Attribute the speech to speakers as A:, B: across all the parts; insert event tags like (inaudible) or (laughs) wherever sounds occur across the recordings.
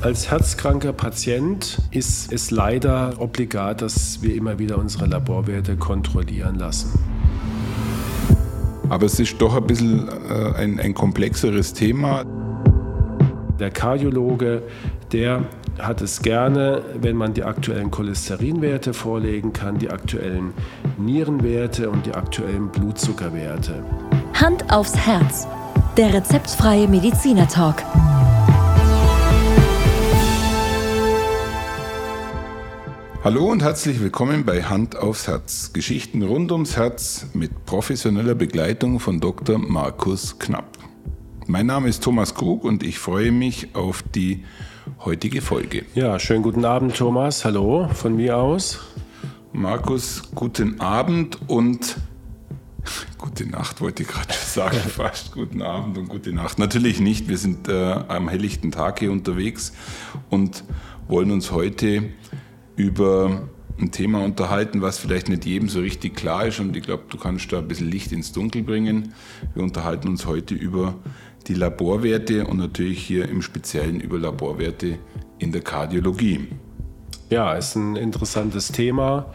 A: Als herzkranker Patient ist es leider obligat, dass wir immer wieder unsere Laborwerte kontrollieren lassen.
B: Aber es ist doch ein bisschen äh, ein, ein komplexeres Thema.
A: Der Kardiologe, der hat es gerne, wenn man die aktuellen Cholesterinwerte vorlegen kann, die aktuellen Nierenwerte und die aktuellen Blutzuckerwerte.
C: Hand aufs Herz. Der rezeptfreie Mediziner Talk.
B: Hallo und herzlich willkommen bei Hand aufs Herz. Geschichten rund ums Herz mit professioneller Begleitung von Dr. Markus Knapp. Mein Name ist Thomas Krug und ich freue mich auf die heutige Folge.
A: Ja, schönen guten Abend, Thomas. Hallo von mir aus.
B: Markus, guten Abend und (laughs) gute Nacht, wollte ich gerade sagen. (laughs) Fast guten Abend und gute Nacht. Natürlich nicht. Wir sind äh, am helllichten Tag hier unterwegs und wollen uns heute über ein Thema unterhalten, was vielleicht nicht jedem so richtig klar ist und ich glaube, du kannst da ein bisschen Licht ins Dunkel bringen. Wir unterhalten uns heute über die Laborwerte und natürlich hier im Speziellen über Laborwerte in der Kardiologie.
A: Ja, ist ein interessantes Thema,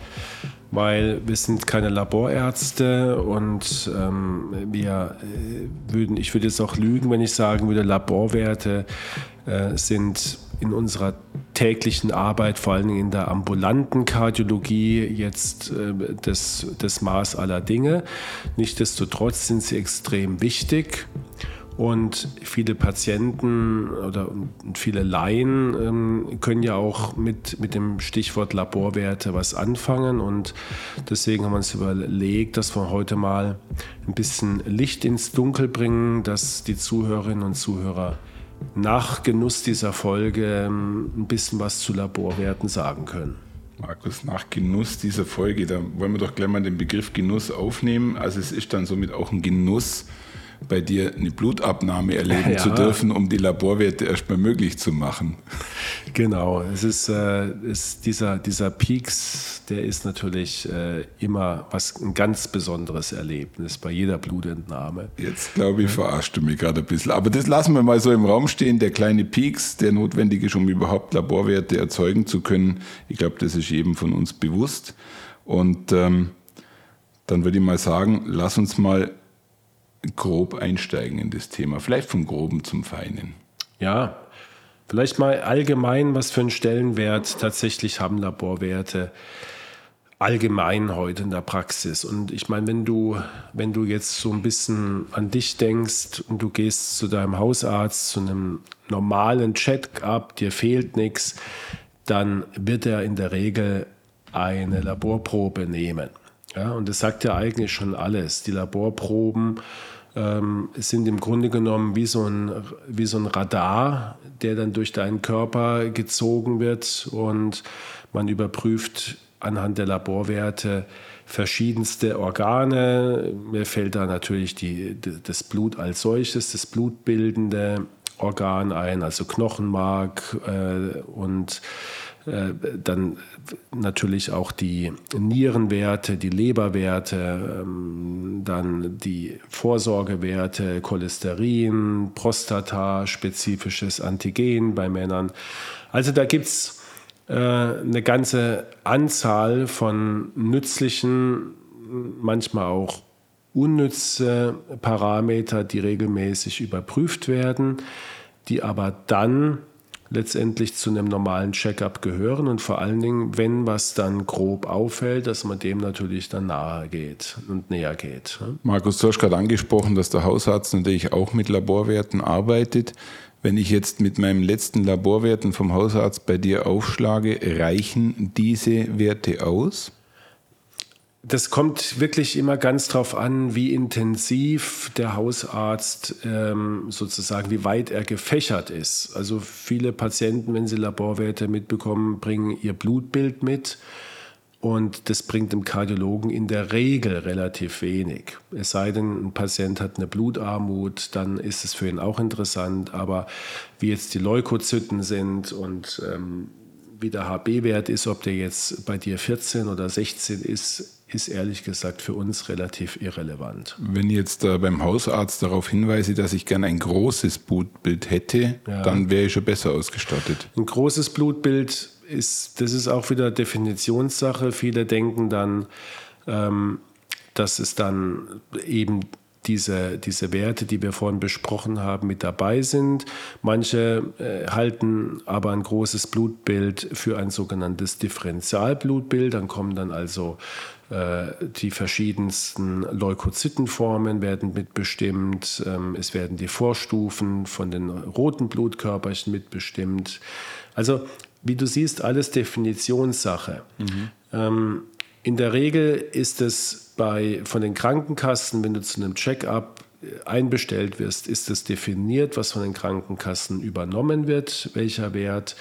A: weil wir sind keine Laborärzte und ähm, wir äh, würden, ich würde jetzt auch lügen, wenn ich sagen würde, Laborwerte äh, sind in unserer täglichen Arbeit, vor allen Dingen in der ambulanten Kardiologie, jetzt äh, das, das Maß aller Dinge. Nichtsdestotrotz sind sie extrem wichtig. Und viele Patienten oder viele Laien ähm, können ja auch mit, mit dem Stichwort Laborwerte was anfangen. Und deswegen haben wir uns überlegt, dass wir heute mal ein bisschen Licht ins Dunkel bringen, dass die Zuhörerinnen und Zuhörer nach Genuss dieser Folge ähm, ein bisschen was zu Laborwerten sagen können.
B: Markus, nach Genuss dieser Folge, da wollen wir doch gleich mal den Begriff Genuss aufnehmen. Also es ist dann somit auch ein Genuss, bei dir eine Blutabnahme erleben (laughs) ja. zu dürfen, um die Laborwerte erstmal möglich zu machen. (laughs)
A: Genau, es ist, äh, ist dieser, dieser Peaks, der ist natürlich äh, immer was ein ganz besonderes Erlebnis bei jeder Blutentnahme.
B: Jetzt glaube ich, verarschst du mich gerade ein bisschen. Aber das lassen wir mal so im Raum stehen. Der kleine Peaks, der notwendig ist, um überhaupt Laborwerte erzeugen zu können. Ich glaube, das ist jedem von uns bewusst. Und ähm, dann würde ich mal sagen, lass uns mal grob einsteigen in das Thema, vielleicht vom Groben zum Feinen.
A: Ja, vielleicht mal allgemein, was für einen Stellenwert tatsächlich haben Laborwerte allgemein heute in der Praxis. Und ich meine, wenn du, wenn du jetzt so ein bisschen an dich denkst und du gehst zu deinem Hausarzt, zu einem normalen Check-up, dir fehlt nichts, dann wird er in der Regel eine Laborprobe nehmen. Ja, und das sagt ja eigentlich schon alles. Die Laborproben ähm, sind im Grunde genommen wie so, ein, wie so ein Radar, der dann durch deinen Körper gezogen wird und man überprüft anhand der Laborwerte verschiedenste Organe. Mir fällt da natürlich die, das Blut als solches, das blutbildende Organ ein, also Knochenmark äh, und dann natürlich auch die Nierenwerte, die Leberwerte, ähm, dann die Vorsorgewerte, Cholesterin, Prostata, spezifisches Antigen bei Männern. Also da gibt es äh, eine ganze Anzahl von nützlichen, manchmal auch unnütze Parameter, die regelmäßig überprüft werden, die aber dann letztendlich zu einem normalen Checkup gehören und vor allen Dingen, wenn was dann grob auffällt, dass man dem natürlich dann nahe geht und näher geht.
B: Markus, du hast gerade angesprochen, dass der Hausarzt natürlich auch mit Laborwerten arbeitet. Wenn ich jetzt mit meinen letzten Laborwerten vom Hausarzt bei dir aufschlage, reichen diese Werte aus?
A: Das kommt wirklich immer ganz drauf an, wie intensiv der Hausarzt ähm, sozusagen, wie weit er gefächert ist. Also viele Patienten, wenn sie Laborwerte mitbekommen, bringen ihr Blutbild mit. Und das bringt dem Kardiologen in der Regel relativ wenig. Es sei denn, ein Patient hat eine Blutarmut, dann ist es für ihn auch interessant. Aber wie jetzt die Leukozyten sind und ähm, wie der HB-Wert ist, ob der jetzt bei dir 14 oder 16 ist, ist ehrlich gesagt für uns relativ irrelevant.
B: Wenn ich jetzt äh, beim Hausarzt darauf hinweise, dass ich gerne ein großes Blutbild hätte, ja. dann wäre ich schon besser ausgestattet.
A: Ein großes Blutbild ist, das ist auch wieder Definitionssache. Viele denken dann, ähm, dass es dann eben diese, diese Werte, die wir vorhin besprochen haben, mit dabei sind. Manche äh, halten aber ein großes Blutbild für ein sogenanntes Differentialblutbild. Dann kommen dann also die verschiedensten Leukozytenformen werden mitbestimmt. Ähm, es werden die Vorstufen von den roten Blutkörperchen mitbestimmt. Also wie du siehst, alles Definitionssache. Mhm. Ähm, in der Regel ist es bei, von den Krankenkassen, wenn du zu einem Check-up äh, einbestellt wirst, ist es definiert, was von den Krankenkassen übernommen wird, welcher Wert.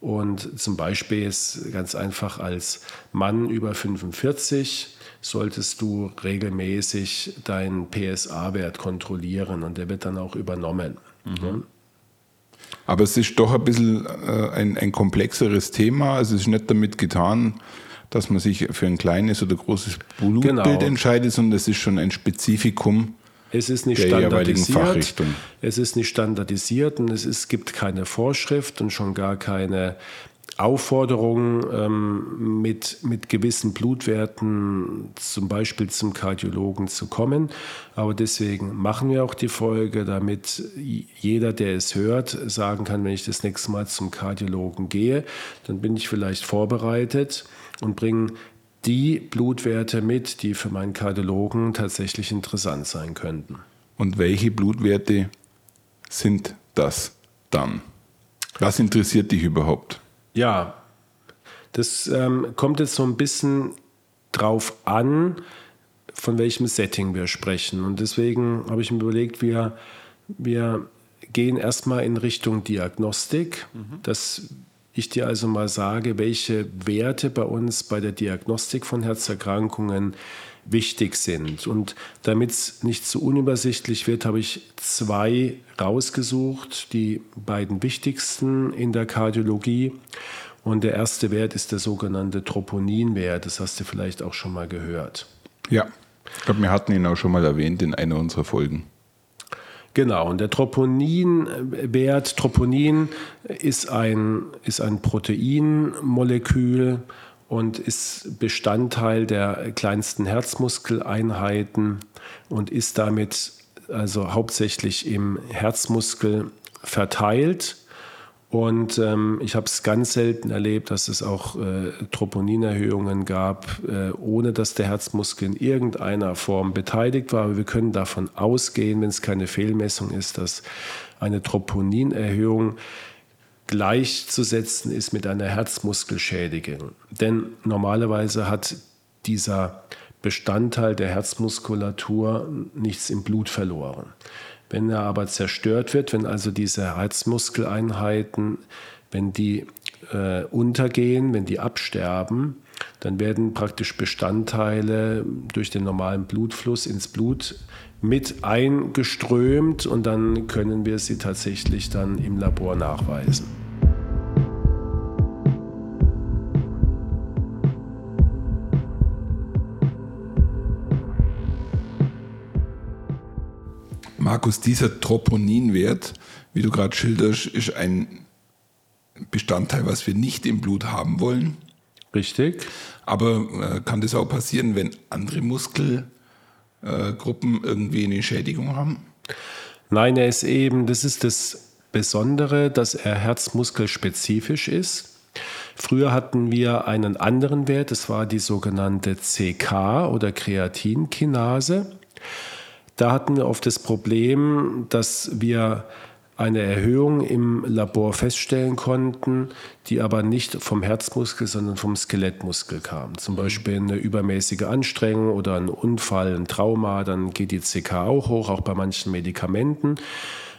A: Und zum Beispiel ist ganz einfach als Mann über 45 solltest du regelmäßig deinen PSA-Wert kontrollieren und der wird dann auch übernommen. Mhm.
B: Aber es ist doch ein bisschen äh, ein, ein komplexeres Thema. Also es ist nicht damit getan, dass man sich für ein kleines oder großes Blutbild genau. entscheidet, sondern es ist schon ein Spezifikum
A: es ist nicht standardisiert. Es ist nicht standardisiert und es ist, gibt keine Vorschrift und schon gar keine Aufforderung, ähm, mit, mit gewissen Blutwerten zum Beispiel zum Kardiologen zu kommen. Aber deswegen machen wir auch die Folge, damit jeder, der es hört, sagen kann, wenn ich das nächste Mal zum Kardiologen gehe, dann bin ich vielleicht vorbereitet und bringen die Blutwerte mit, die für meinen Kardiologen tatsächlich interessant sein könnten.
B: Und welche Blutwerte sind das dann? Was interessiert dich überhaupt?
A: Ja, das ähm, kommt jetzt so ein bisschen drauf an, von welchem Setting wir sprechen. Und deswegen habe ich mir überlegt, wir, wir gehen erstmal in Richtung Diagnostik. Mhm. Das ich dir also mal sage, welche Werte bei uns bei der Diagnostik von Herzerkrankungen wichtig sind. Und damit es nicht zu unübersichtlich wird, habe ich zwei rausgesucht, die beiden wichtigsten in der Kardiologie. Und der erste Wert ist der sogenannte Troponinwert. Das hast du vielleicht auch schon mal gehört.
B: Ja, ich glaube, wir hatten ihn auch schon mal erwähnt in einer unserer Folgen.
A: Genau, und der Troponinwert, Troponin ist ein, ist ein Proteinmolekül und ist Bestandteil der kleinsten Herzmuskeleinheiten und ist damit also hauptsächlich im Herzmuskel verteilt und ähm, ich habe es ganz selten erlebt, dass es auch äh, Troponinerhöhungen gab, äh, ohne dass der Herzmuskel in irgendeiner Form beteiligt war. Aber wir können davon ausgehen, wenn es keine Fehlmessung ist, dass eine Troponinerhöhung gleichzusetzen ist mit einer Herzmuskelschädigung. Denn normalerweise hat dieser Bestandteil der Herzmuskulatur nichts im Blut verloren. Wenn er aber zerstört wird, wenn also diese Herzmuskeleinheiten, wenn die äh, untergehen, wenn die absterben, dann werden praktisch Bestandteile durch den normalen Blutfluss ins Blut mit eingeströmt und dann können wir sie tatsächlich dann im Labor nachweisen.
B: Markus, dieser Troponinwert, wie du gerade schilderst, ist ein Bestandteil, was wir nicht im Blut haben wollen.
A: Richtig.
B: Aber äh, kann das auch passieren, wenn andere Muskelgruppen äh, irgendwie eine Schädigung haben?
A: Nein, er ist eben, das ist das Besondere, dass er herzmuskelspezifisch ist. Früher hatten wir einen anderen Wert, das war die sogenannte CK oder Kreatinkinase. Da hatten wir oft das Problem, dass wir eine Erhöhung im Labor feststellen konnten, die aber nicht vom Herzmuskel, sondern vom Skelettmuskel kam. Zum Beispiel eine übermäßige Anstrengung oder ein Unfall, ein Trauma, dann geht die CK auch hoch, auch bei manchen Medikamenten.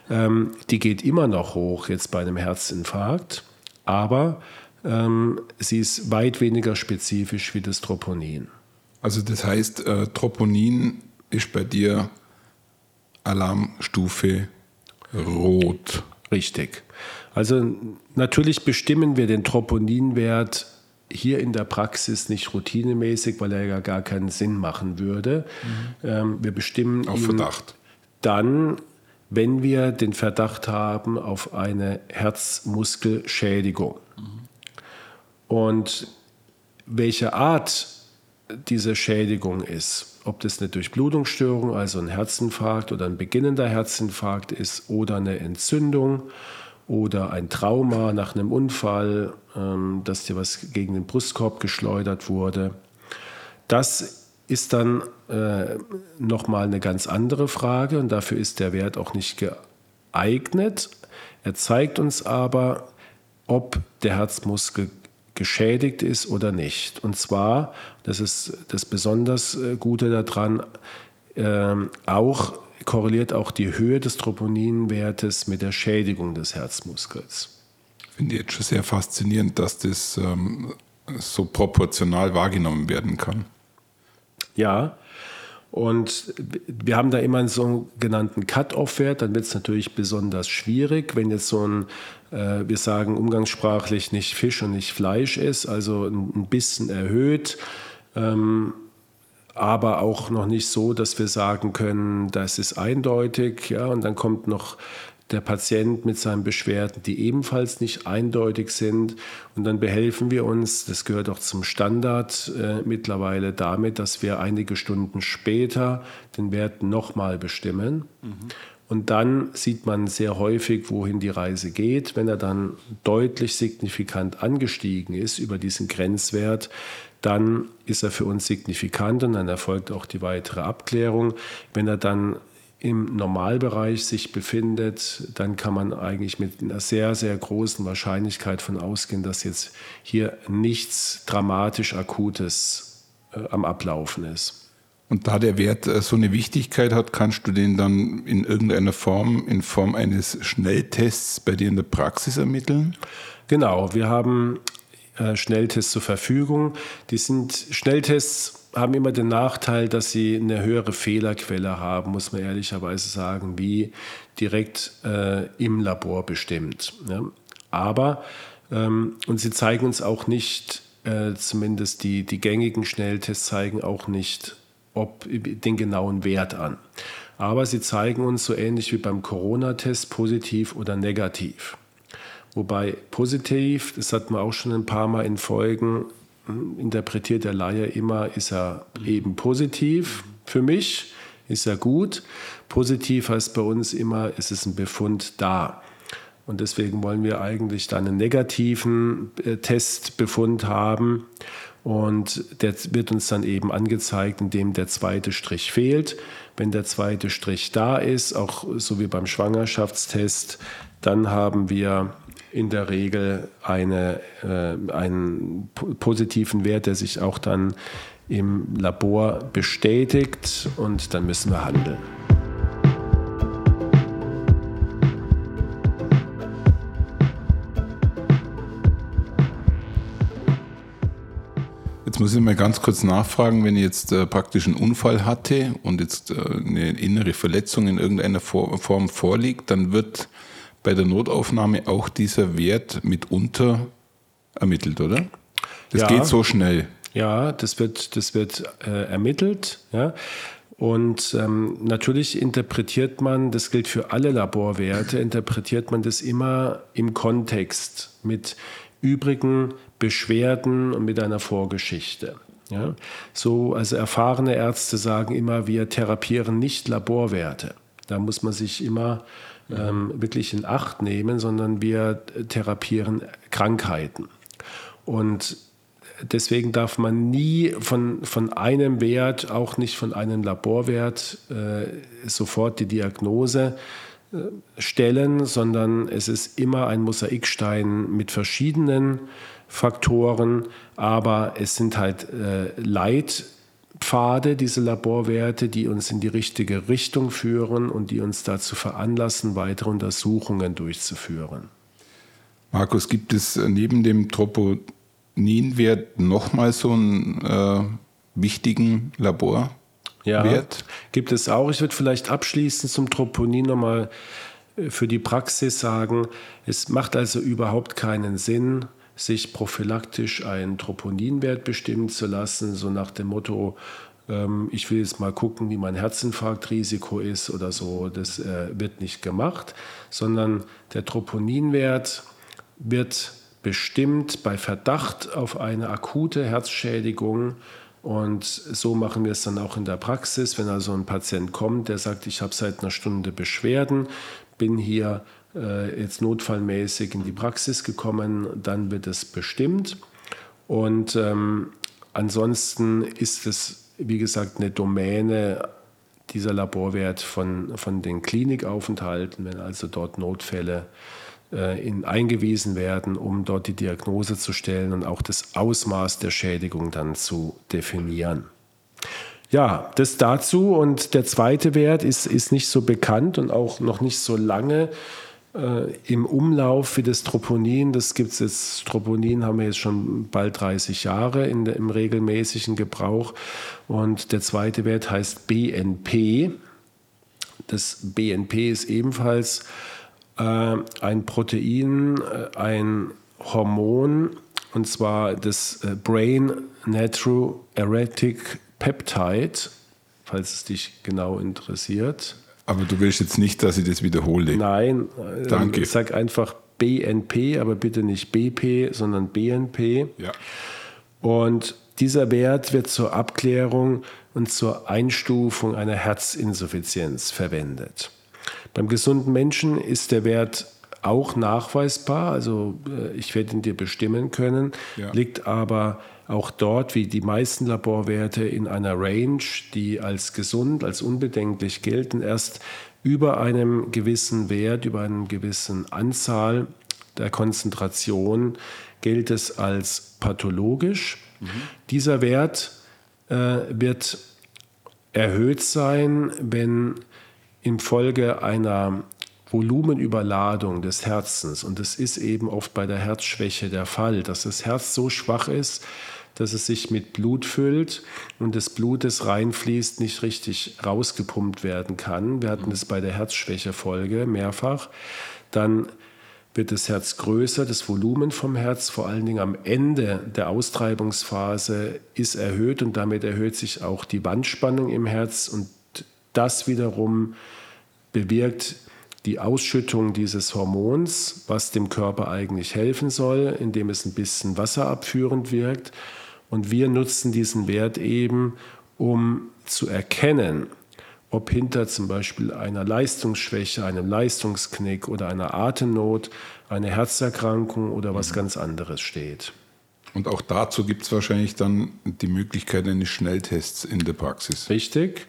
A: Ähm, die geht immer noch hoch jetzt bei einem Herzinfarkt, aber ähm, sie ist weit weniger spezifisch wie das Troponin.
B: Also das heißt, äh, Troponin ist bei dir Alarmstufe Rot.
A: Richtig. Also natürlich bestimmen wir den Troponinwert hier in der Praxis nicht routinemäßig, weil er ja gar keinen Sinn machen würde. Mhm. Ähm, wir bestimmen
B: auf Verdacht.
A: Dann, wenn wir den Verdacht haben auf eine Herzmuskelschädigung. Mhm. Und welche Art diese Schädigung ist, ob das eine Durchblutungsstörung, also ein Herzinfarkt oder ein beginnender Herzinfarkt ist oder eine Entzündung oder ein Trauma nach einem Unfall, ähm, dass dir was gegen den Brustkorb geschleudert wurde. Das ist dann äh, nochmal eine ganz andere Frage und dafür ist der Wert auch nicht geeignet. Er zeigt uns aber, ob der Herzmuskel geschädigt ist oder nicht. Und zwar, das ist das besonders äh, Gute daran, äh, auch korreliert auch die Höhe des Troponinwertes mit der Schädigung des Herzmuskels.
B: Ich finde jetzt schon sehr faszinierend, dass das ähm, so proportional wahrgenommen werden kann.
A: Ja, und wir haben da immer einen sogenannten Cut-off-Wert, dann wird es natürlich besonders schwierig, wenn jetzt so ein, wir sagen umgangssprachlich nicht Fisch und nicht Fleisch ist, also ein, ein bisschen erhöht, ähm, aber auch noch nicht so, dass wir sagen können, das ist eindeutig, ja, und dann kommt noch der Patient mit seinen Beschwerden, die ebenfalls nicht eindeutig sind. Und dann behelfen wir uns, das gehört auch zum Standard äh, mittlerweile damit, dass wir einige Stunden später den Wert nochmal bestimmen. Mhm. Und dann sieht man sehr häufig, wohin die Reise geht. Wenn er dann deutlich signifikant angestiegen ist über diesen Grenzwert, dann ist er für uns signifikant und dann erfolgt auch die weitere Abklärung. Wenn er dann im Normalbereich sich befindet, dann kann man eigentlich mit einer sehr, sehr großen Wahrscheinlichkeit von ausgehen, dass jetzt hier nichts dramatisch Akutes äh, am Ablaufen ist.
B: Und da der Wert äh, so eine Wichtigkeit hat, kannst du den dann in irgendeiner Form, in Form eines Schnelltests bei dir in der Praxis ermitteln?
A: Genau, wir haben äh, Schnelltests zur Verfügung. Die sind Schnelltests haben immer den Nachteil, dass sie eine höhere Fehlerquelle haben, muss man ehrlicherweise sagen, wie direkt äh, im Labor bestimmt. Ja. Aber, ähm, und sie zeigen uns auch nicht, äh, zumindest die, die gängigen Schnelltests zeigen auch nicht ob, den genauen Wert an. Aber sie zeigen uns so ähnlich wie beim Corona-Test positiv oder negativ. Wobei positiv, das hatten wir auch schon ein paar Mal in Folgen, interpretiert der Laie immer, ist er eben positiv für mich, ist er gut. Positiv heißt bei uns immer, es ist ein Befund da. Und deswegen wollen wir eigentlich dann einen negativen äh, Testbefund haben. Und der wird uns dann eben angezeigt, indem der zweite Strich fehlt. Wenn der zweite Strich da ist, auch so wie beim Schwangerschaftstest, dann haben wir in der Regel eine, äh, einen positiven Wert, der sich auch dann im Labor bestätigt und dann müssen wir handeln.
B: Muss ich mal ganz kurz nachfragen, wenn ich jetzt äh, praktisch einen Unfall hatte und jetzt äh, eine innere Verletzung in irgendeiner Form vorliegt, dann wird bei der Notaufnahme auch dieser Wert mitunter ermittelt, oder? Das ja, geht so schnell.
A: Ja, das wird, das wird äh, ermittelt. Ja. Und ähm, natürlich interpretiert man, das gilt für alle Laborwerte, interpretiert man das immer im Kontext mit übrigen Beschwerden und mit einer Vorgeschichte. Ja? So, also erfahrene Ärzte sagen immer, wir therapieren nicht Laborwerte. Da muss man sich immer ähm, wirklich in Acht nehmen, sondern wir therapieren Krankheiten. Und deswegen darf man nie von, von einem Wert, auch nicht von einem Laborwert, äh, sofort die Diagnose stellen, sondern es ist immer ein Mosaikstein mit verschiedenen Faktoren, aber es sind halt äh, Leit Pfade, diese Laborwerte, die uns in die richtige Richtung führen und die uns dazu veranlassen, weitere Untersuchungen durchzuführen.
B: Markus, gibt es neben dem Troponinwert nochmal so einen äh, wichtigen Laborwert?
A: Ja, gibt es auch. Ich würde vielleicht abschließend zum Troponin nochmal äh, für die Praxis sagen, es macht also überhaupt keinen Sinn, sich prophylaktisch einen Troponinwert bestimmen zu lassen, so nach dem Motto, ähm, ich will jetzt mal gucken, wie mein Herzinfarktrisiko ist oder so. Das äh, wird nicht gemacht, sondern der Troponinwert wird bestimmt bei Verdacht auf eine akute Herzschädigung. Und so machen wir es dann auch in der Praxis. Wenn also ein Patient kommt, der sagt, ich habe seit einer Stunde Beschwerden, bin hier äh, jetzt notfallmäßig in die Praxis gekommen, dann wird es bestimmt. Und ähm, ansonsten ist es, wie gesagt, eine Domäne dieser Laborwert von, von den Klinikaufenthalten, wenn also dort Notfälle äh, in, eingewiesen werden, um dort die Diagnose zu stellen und auch das Ausmaß der Schädigung dann zu definieren. Ja, das dazu. Und der zweite Wert ist, ist nicht so bekannt und auch noch nicht so lange äh, im Umlauf wie das Troponin. Das gibt es jetzt, Troponin haben wir jetzt schon bald 30 Jahre in der, im regelmäßigen Gebrauch. Und der zweite Wert heißt BNP. Das BNP ist ebenfalls äh, ein Protein, äh, ein Hormon, und zwar das äh, Brain Natriuretic Peptide, falls es dich genau interessiert.
B: Aber du willst jetzt nicht, dass ich das wiederhole.
A: Nein, äh, danke. Ich sag einfach BNP, aber bitte nicht BP, sondern BNP.
B: Ja.
A: Und dieser Wert wird zur Abklärung und zur Einstufung einer Herzinsuffizienz verwendet. Beim gesunden Menschen ist der Wert auch nachweisbar, also äh, ich werde ihn dir bestimmen können, ja. liegt aber auch dort, wie die meisten Laborwerte, in einer Range, die als gesund, als unbedenklich gelten. Erst über einem gewissen Wert, über einer gewissen Anzahl der Konzentration gilt es als pathologisch. Mhm. Dieser Wert äh, wird erhöht sein, wenn infolge einer Volumenüberladung des Herzens, und das ist eben oft bei der Herzschwäche der Fall, dass das Herz so schwach ist, dass es sich mit Blut füllt und das Blut, das reinfließt, nicht richtig rausgepumpt werden kann. Wir hatten es bei der Herzschwächefolge mehrfach. Dann wird das Herz größer, das Volumen vom Herz, vor allen Dingen am Ende der Austreibungsphase, ist erhöht und damit erhöht sich auch die Wandspannung im Herz und das wiederum bewirkt die Ausschüttung dieses Hormons, was dem Körper eigentlich helfen soll, indem es ein bisschen wasserabführend wirkt. Und wir nutzen diesen Wert eben, um zu erkennen, ob hinter zum Beispiel einer Leistungsschwäche, einem Leistungsknick oder einer Atemnot eine Herzerkrankung oder was mhm. ganz anderes steht.
B: Und auch dazu gibt es wahrscheinlich dann die Möglichkeit eines Schnelltests in der Praxis.
A: Richtig.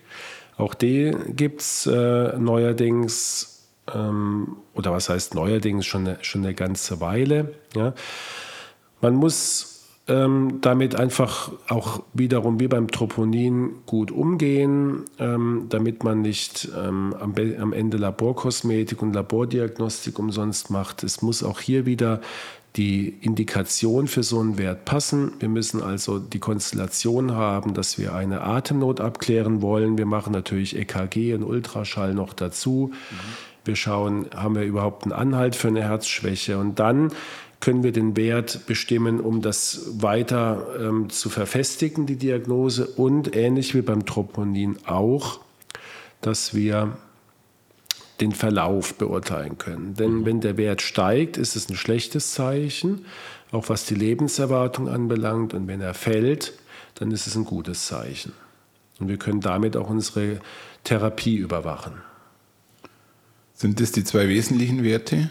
A: Auch die gibt es äh, neuerdings, ähm, oder was heißt neuerdings, schon eine, schon eine ganze Weile. Ja. Man muss ähm, damit einfach auch wiederum wie beim Troponin gut umgehen, ähm, damit man nicht ähm, am, am, Ende Laborkosmetik und Labordiagnostik umsonst macht. Es muss auch hier wieder die Indikation für so einen Wert passen. Wir müssen also die Konstellation haben, dass wir eine Atemnot abklären wollen. Wir machen natürlich EKG und Ultraschall noch dazu. Mhm. Wir schauen, haben wir überhaupt einen Anhalt für eine Herzschwäche? Und dann können wir den Wert bestimmen, um das weiter ähm, zu verfestigen, die Diagnose. Und ähnlich wie beim Troponin auch, dass wir den Verlauf beurteilen können. Denn mhm. wenn der Wert steigt, ist es ein schlechtes Zeichen, auch was die Lebenserwartung anbelangt. Und wenn er fällt, dann ist es ein gutes Zeichen. Und wir können damit auch unsere Therapie überwachen.
B: Sind das die zwei wesentlichen Werte?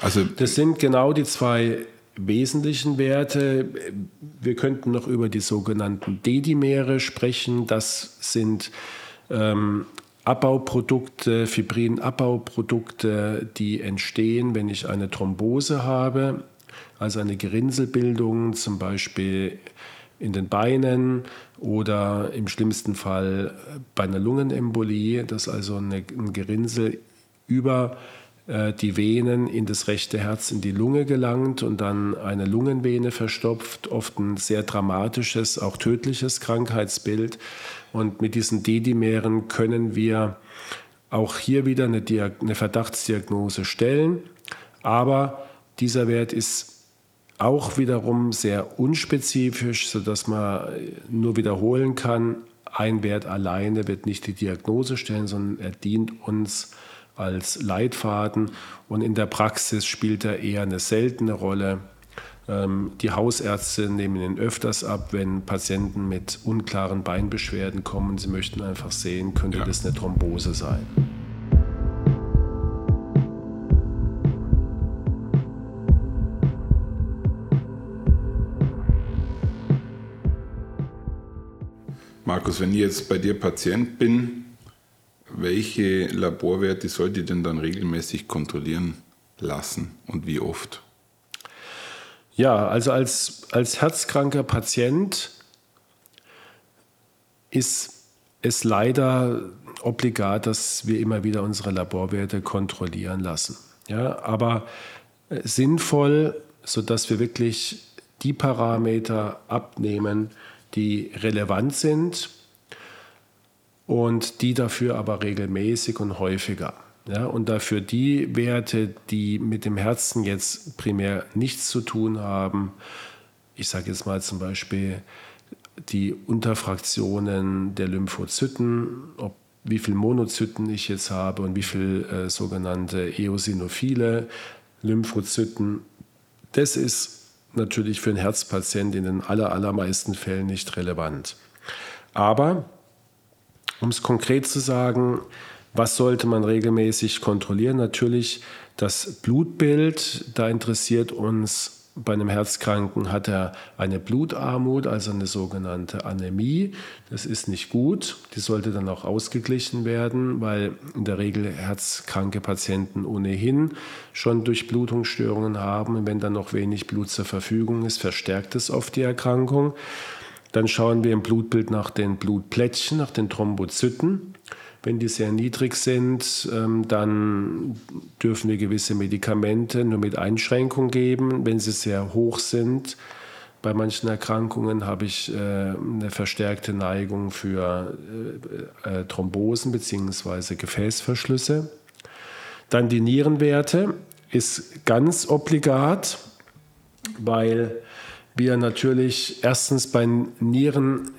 A: Also das sind genau die zwei wesentlichen Werte. Wir könnten noch über die sogenannten Dedimere sprechen. Das sind ähm, Abbauprodukte, Fibrinabbauprodukte, die entstehen, wenn ich eine Thrombose habe, also eine Gerinnselbildung zum Beispiel in den Beinen oder im schlimmsten Fall bei einer Lungenembolie, dass also eine, ein Gerinnsel über die Venen in das rechte Herz, in die Lunge gelangt und dann eine Lungenvene verstopft, oft ein sehr dramatisches, auch tödliches Krankheitsbild. Und mit diesen Dedimeren können wir auch hier wieder eine, eine Verdachtsdiagnose stellen. Aber dieser Wert ist auch wiederum sehr unspezifisch, sodass man nur wiederholen kann, ein Wert alleine wird nicht die Diagnose stellen, sondern er dient uns als Leitfaden und in der Praxis spielt er eher eine seltene Rolle. Ähm, die Hausärzte nehmen ihn öfters ab, wenn Patienten mit unklaren Beinbeschwerden kommen. Sie möchten einfach sehen, könnte ja. das eine Thrombose sein.
B: Markus, wenn ich jetzt bei dir Patient bin, welche Laborwerte sollte ich denn dann regelmäßig kontrollieren lassen und wie oft?
A: Ja, also als, als herzkranker Patient ist es leider obligat, dass wir immer wieder unsere Laborwerte kontrollieren lassen. Ja, aber äh, sinnvoll, sodass wir wirklich die Parameter abnehmen, die relevant sind und die dafür aber regelmäßig und häufiger. Ja, und dafür die Werte, die mit dem Herzen jetzt primär nichts zu tun haben, ich sage jetzt mal zum Beispiel die Unterfraktionen der Lymphozyten, ob, wie viele Monozyten ich jetzt habe und wie viele äh, sogenannte eosinophile Lymphozyten, das ist natürlich für einen Herzpatient in den aller, allermeisten Fällen nicht relevant. Aber, um es konkret zu sagen, was sollte man regelmäßig kontrollieren? Natürlich das Blutbild, da interessiert uns bei einem Herzkranken hat er eine Blutarmut, also eine sogenannte Anämie. Das ist nicht gut. Die sollte dann auch ausgeglichen werden, weil in der Regel herzkranke Patienten ohnehin schon Durchblutungsstörungen haben. Und wenn dann noch wenig Blut zur Verfügung ist, verstärkt es oft die Erkrankung. Dann schauen wir im Blutbild nach den Blutplättchen, nach den Thrombozyten. Wenn die sehr niedrig sind, ähm, dann dürfen wir gewisse Medikamente nur mit Einschränkung geben. Wenn sie sehr hoch sind, bei manchen Erkrankungen habe ich äh, eine verstärkte Neigung für äh, äh, Thrombosen bzw. Gefäßverschlüsse. Dann die Nierenwerte ist ganz obligat, weil wir natürlich erstens bei Nieren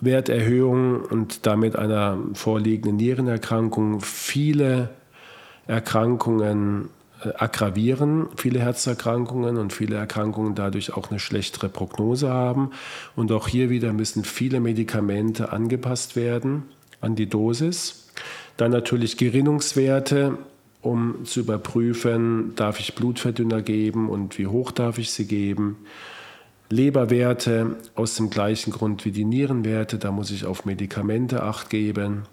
A: Werterhöhung und damit einer vorliegenden Nierenerkrankung viele Erkrankungen äh, aggravieren, viele Herzerkrankungen und viele Erkrankungen dadurch auch eine schlechtere Prognose haben. Und auch hier wieder müssen viele Medikamente angepasst werden an die Dosis. Dann natürlich Gerinnungswerte, um zu überprüfen, darf ich Blutverdünner geben und wie hoch darf ich sie geben. Leberwerte aus dem gleichen Grund wie die Nierenwerte, da muss ich auf Medikamente acht geben.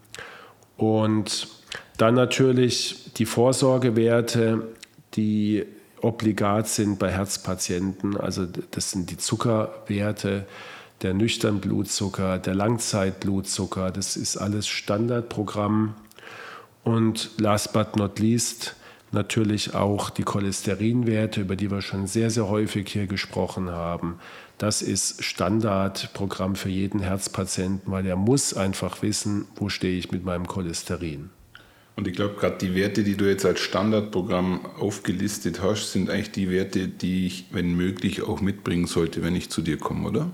A: Und dann natürlich die Vorsorgewerte, die obligat sind bei Herzpatienten. Also das sind die Zuckerwerte, der nüchtern Blutzucker, der Langzeitblutzucker. Das ist alles Standardprogramm. Und last but not least natürlich auch die Cholesterinwerte, über die wir schon sehr, sehr häufig hier gesprochen haben. Das ist Standardprogramm für jeden Herzpatienten, weil er muss einfach wissen, wo stehe ich mit meinem Cholesterin.
B: Und ich glaube, gerade die Werte, die du jetzt als Standardprogramm aufgelistet hast, sind eigentlich die Werte, die ich, wenn möglich, auch mitbringen sollte, wenn ich zu dir komme, oder?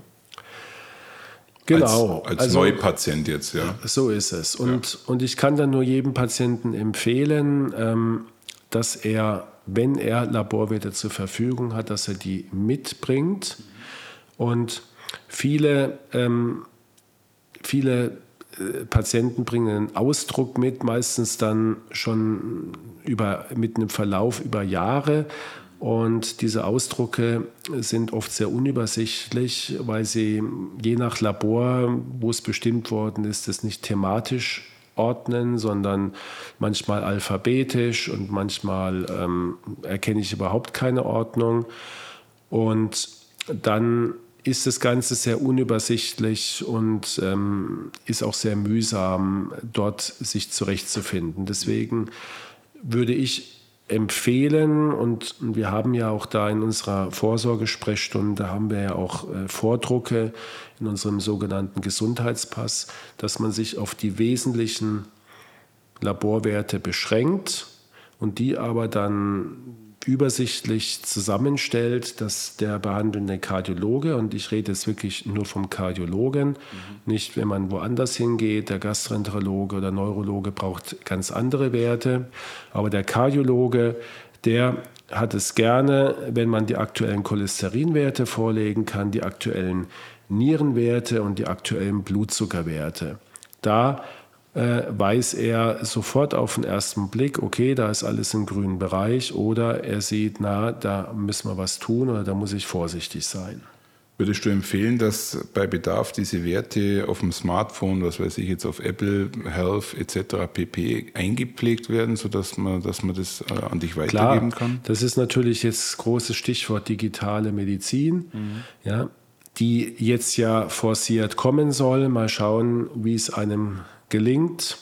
A: Genau.
B: Als, als also, Neupatient jetzt, ja.
A: So ist es. Und, ja. und ich kann dann nur jedem Patienten empfehlen, ähm, dass er, wenn er Laborwerte zur Verfügung hat, dass er die mitbringt. Und viele, ähm, viele äh, Patienten bringen einen Ausdruck mit, meistens dann schon über, mit einem Verlauf über Jahre. Und diese Ausdrucke sind oft sehr unübersichtlich, weil sie je nach Labor, wo es bestimmt worden ist, das nicht thematisch ordnen, sondern manchmal alphabetisch und manchmal ähm, erkenne ich überhaupt keine Ordnung. Und dann ist das Ganze sehr unübersichtlich und ähm, ist auch sehr mühsam, dort sich zurechtzufinden. Deswegen würde ich empfehlen. Und wir haben ja auch da in unserer Vorsorgesprechstunde haben wir ja auch äh, Vordrucke in unserem sogenannten Gesundheitspass, dass man sich auf die wesentlichen Laborwerte beschränkt und die aber dann übersichtlich zusammenstellt, dass der behandelnde Kardiologe, und ich rede jetzt wirklich nur vom Kardiologen, mhm. nicht wenn man woanders hingeht, der Gastroenterologe oder Neurologe braucht ganz andere Werte, aber der Kardiologe, der hat es gerne, wenn man die aktuellen Cholesterinwerte vorlegen kann, die aktuellen Nierenwerte und die aktuellen Blutzuckerwerte. Da äh, weiß er sofort auf den ersten Blick, okay, da ist alles im grünen Bereich oder er sieht, na, da müssen wir was tun oder da muss ich vorsichtig sein.
B: Würdest du empfehlen, dass bei Bedarf diese Werte auf dem Smartphone, was weiß ich jetzt auf Apple Health etc. pp. eingepflegt werden, sodass man, dass man das äh, an dich weitergeben
A: Klar,
B: kann?
A: Das ist natürlich jetzt großes Stichwort digitale Medizin. Mhm. Ja, die jetzt ja forciert kommen soll. Mal schauen, wie es einem gelingt.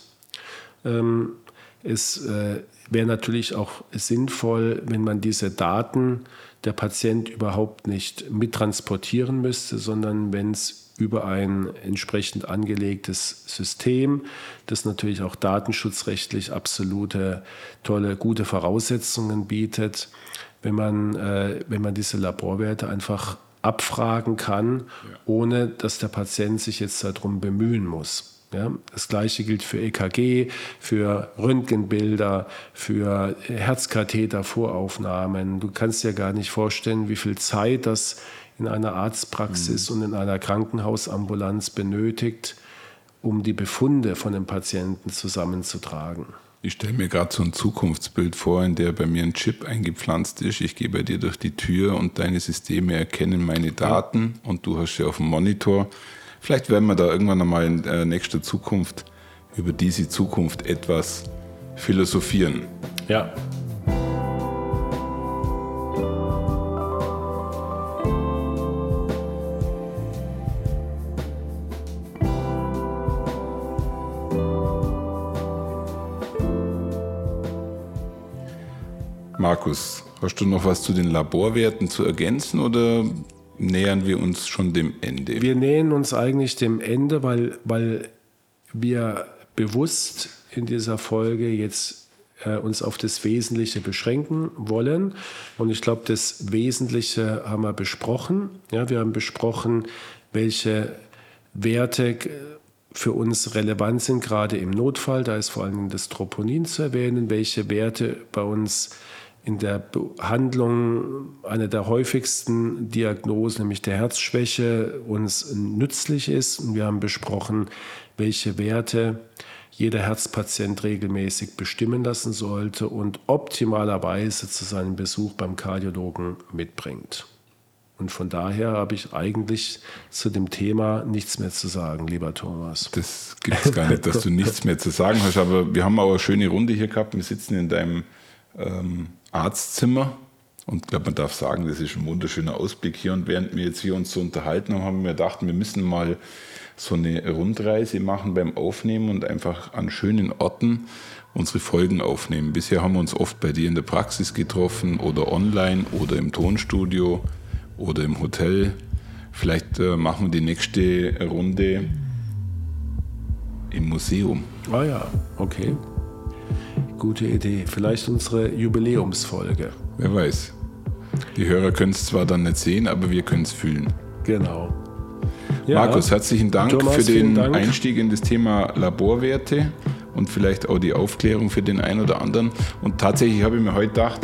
A: Ähm, es äh, wäre natürlich auch sinnvoll, wenn man diese Daten der Patient überhaupt nicht mittransportieren müsste, sondern wenn es über ein entsprechend angelegtes System, das natürlich auch datenschutzrechtlich absolute, tolle, gute Voraussetzungen bietet, wenn man, äh, wenn man diese Laborwerte einfach abfragen kann, ja. ohne dass der Patient sich jetzt darum bemühen muss. Ja, das gleiche gilt für EKG, für Röntgenbilder, für Herzkathetervoraufnahmen. Du kannst dir gar nicht vorstellen, wie viel Zeit das in einer Arztpraxis mhm. und in einer Krankenhausambulanz benötigt, um die Befunde von dem Patienten zusammenzutragen.
B: Ich stelle mir gerade so ein Zukunftsbild vor, in der bei mir ein Chip eingepflanzt ist. Ich gehe bei dir durch die Tür und deine Systeme erkennen meine Daten und du hast sie auf dem Monitor. Vielleicht werden wir da irgendwann einmal in äh, nächster Zukunft über diese Zukunft etwas philosophieren.
A: Ja,
B: Markus, hast du noch was zu den Laborwerten zu ergänzen oder nähern wir uns schon dem Ende?
A: Wir nähern uns eigentlich dem Ende, weil, weil wir bewusst in dieser Folge jetzt äh, uns auf das Wesentliche beschränken wollen. Und ich glaube, das Wesentliche haben wir besprochen. Ja, wir haben besprochen, welche Werte für uns relevant sind, gerade im Notfall. Da ist vor allem das Troponin zu erwähnen, welche Werte bei uns in der Behandlung eine der häufigsten Diagnosen, nämlich der Herzschwäche, uns nützlich ist. Und wir haben besprochen, welche Werte jeder Herzpatient regelmäßig bestimmen lassen sollte und optimalerweise zu seinem Besuch beim Kardiologen mitbringt. Und von daher habe ich eigentlich zu dem Thema nichts mehr zu sagen, lieber Thomas.
B: Das gibt es gar nicht, dass du nichts mehr zu sagen hast. Aber wir haben auch eine schöne Runde hier gehabt. Wir sitzen in deinem ähm, Arztzimmer. Und ich glaube, man darf sagen, das ist ein wunderschöner Ausblick hier. Und während wir jetzt hier uns so unterhalten haben, haben wir gedacht, wir müssen mal so eine Rundreise machen beim Aufnehmen und einfach an schönen Orten unsere Folgen aufnehmen. Bisher haben wir uns oft bei dir in der Praxis getroffen oder online oder im Tonstudio oder im Hotel. Vielleicht äh, machen wir die nächste Runde im Museum.
A: Ah ja, okay. Gute Idee. Vielleicht unsere Jubiläumsfolge.
B: Wer weiß. Die Hörer können es zwar dann nicht sehen, aber wir können es fühlen.
A: Genau.
B: Ja. Markus, herzlichen Dank Thomas, für den Dank. Einstieg in das Thema Laborwerte und vielleicht auch die Aufklärung für den einen oder anderen. Und tatsächlich habe ich mir heute gedacht,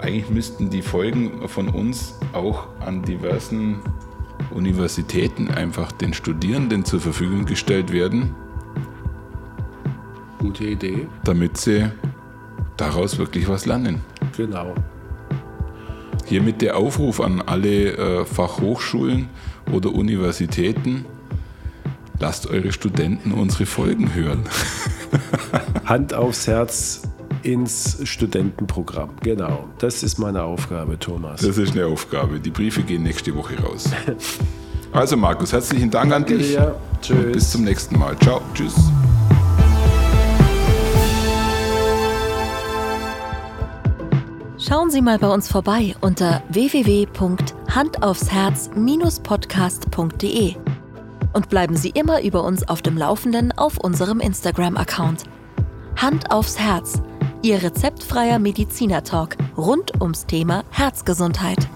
B: eigentlich müssten die Folgen von uns auch an diversen Universitäten einfach den Studierenden zur Verfügung gestellt werden
A: Gute Idee.
B: Damit sie daraus wirklich was lernen.
A: Genau.
B: Hiermit der Aufruf an alle äh, Fachhochschulen oder Universitäten, lasst eure Studenten unsere Folgen hören. (laughs)
A: Hand aufs Herz ins Studentenprogramm. Genau, das ist meine Aufgabe, Thomas.
B: Das ist eine Aufgabe. Die Briefe gehen nächste Woche raus. Also Markus, herzlichen Dank an dich. Dir. Tschüss. Und bis zum nächsten Mal. Ciao. Tschüss.
C: Schauen Sie mal bei uns vorbei unter www.handaufsherz-podcast.de und bleiben Sie immer über uns auf dem Laufenden auf unserem Instagram-Account. Hand aufs Herz, Ihr rezeptfreier Mediziner Talk rund ums Thema Herzgesundheit.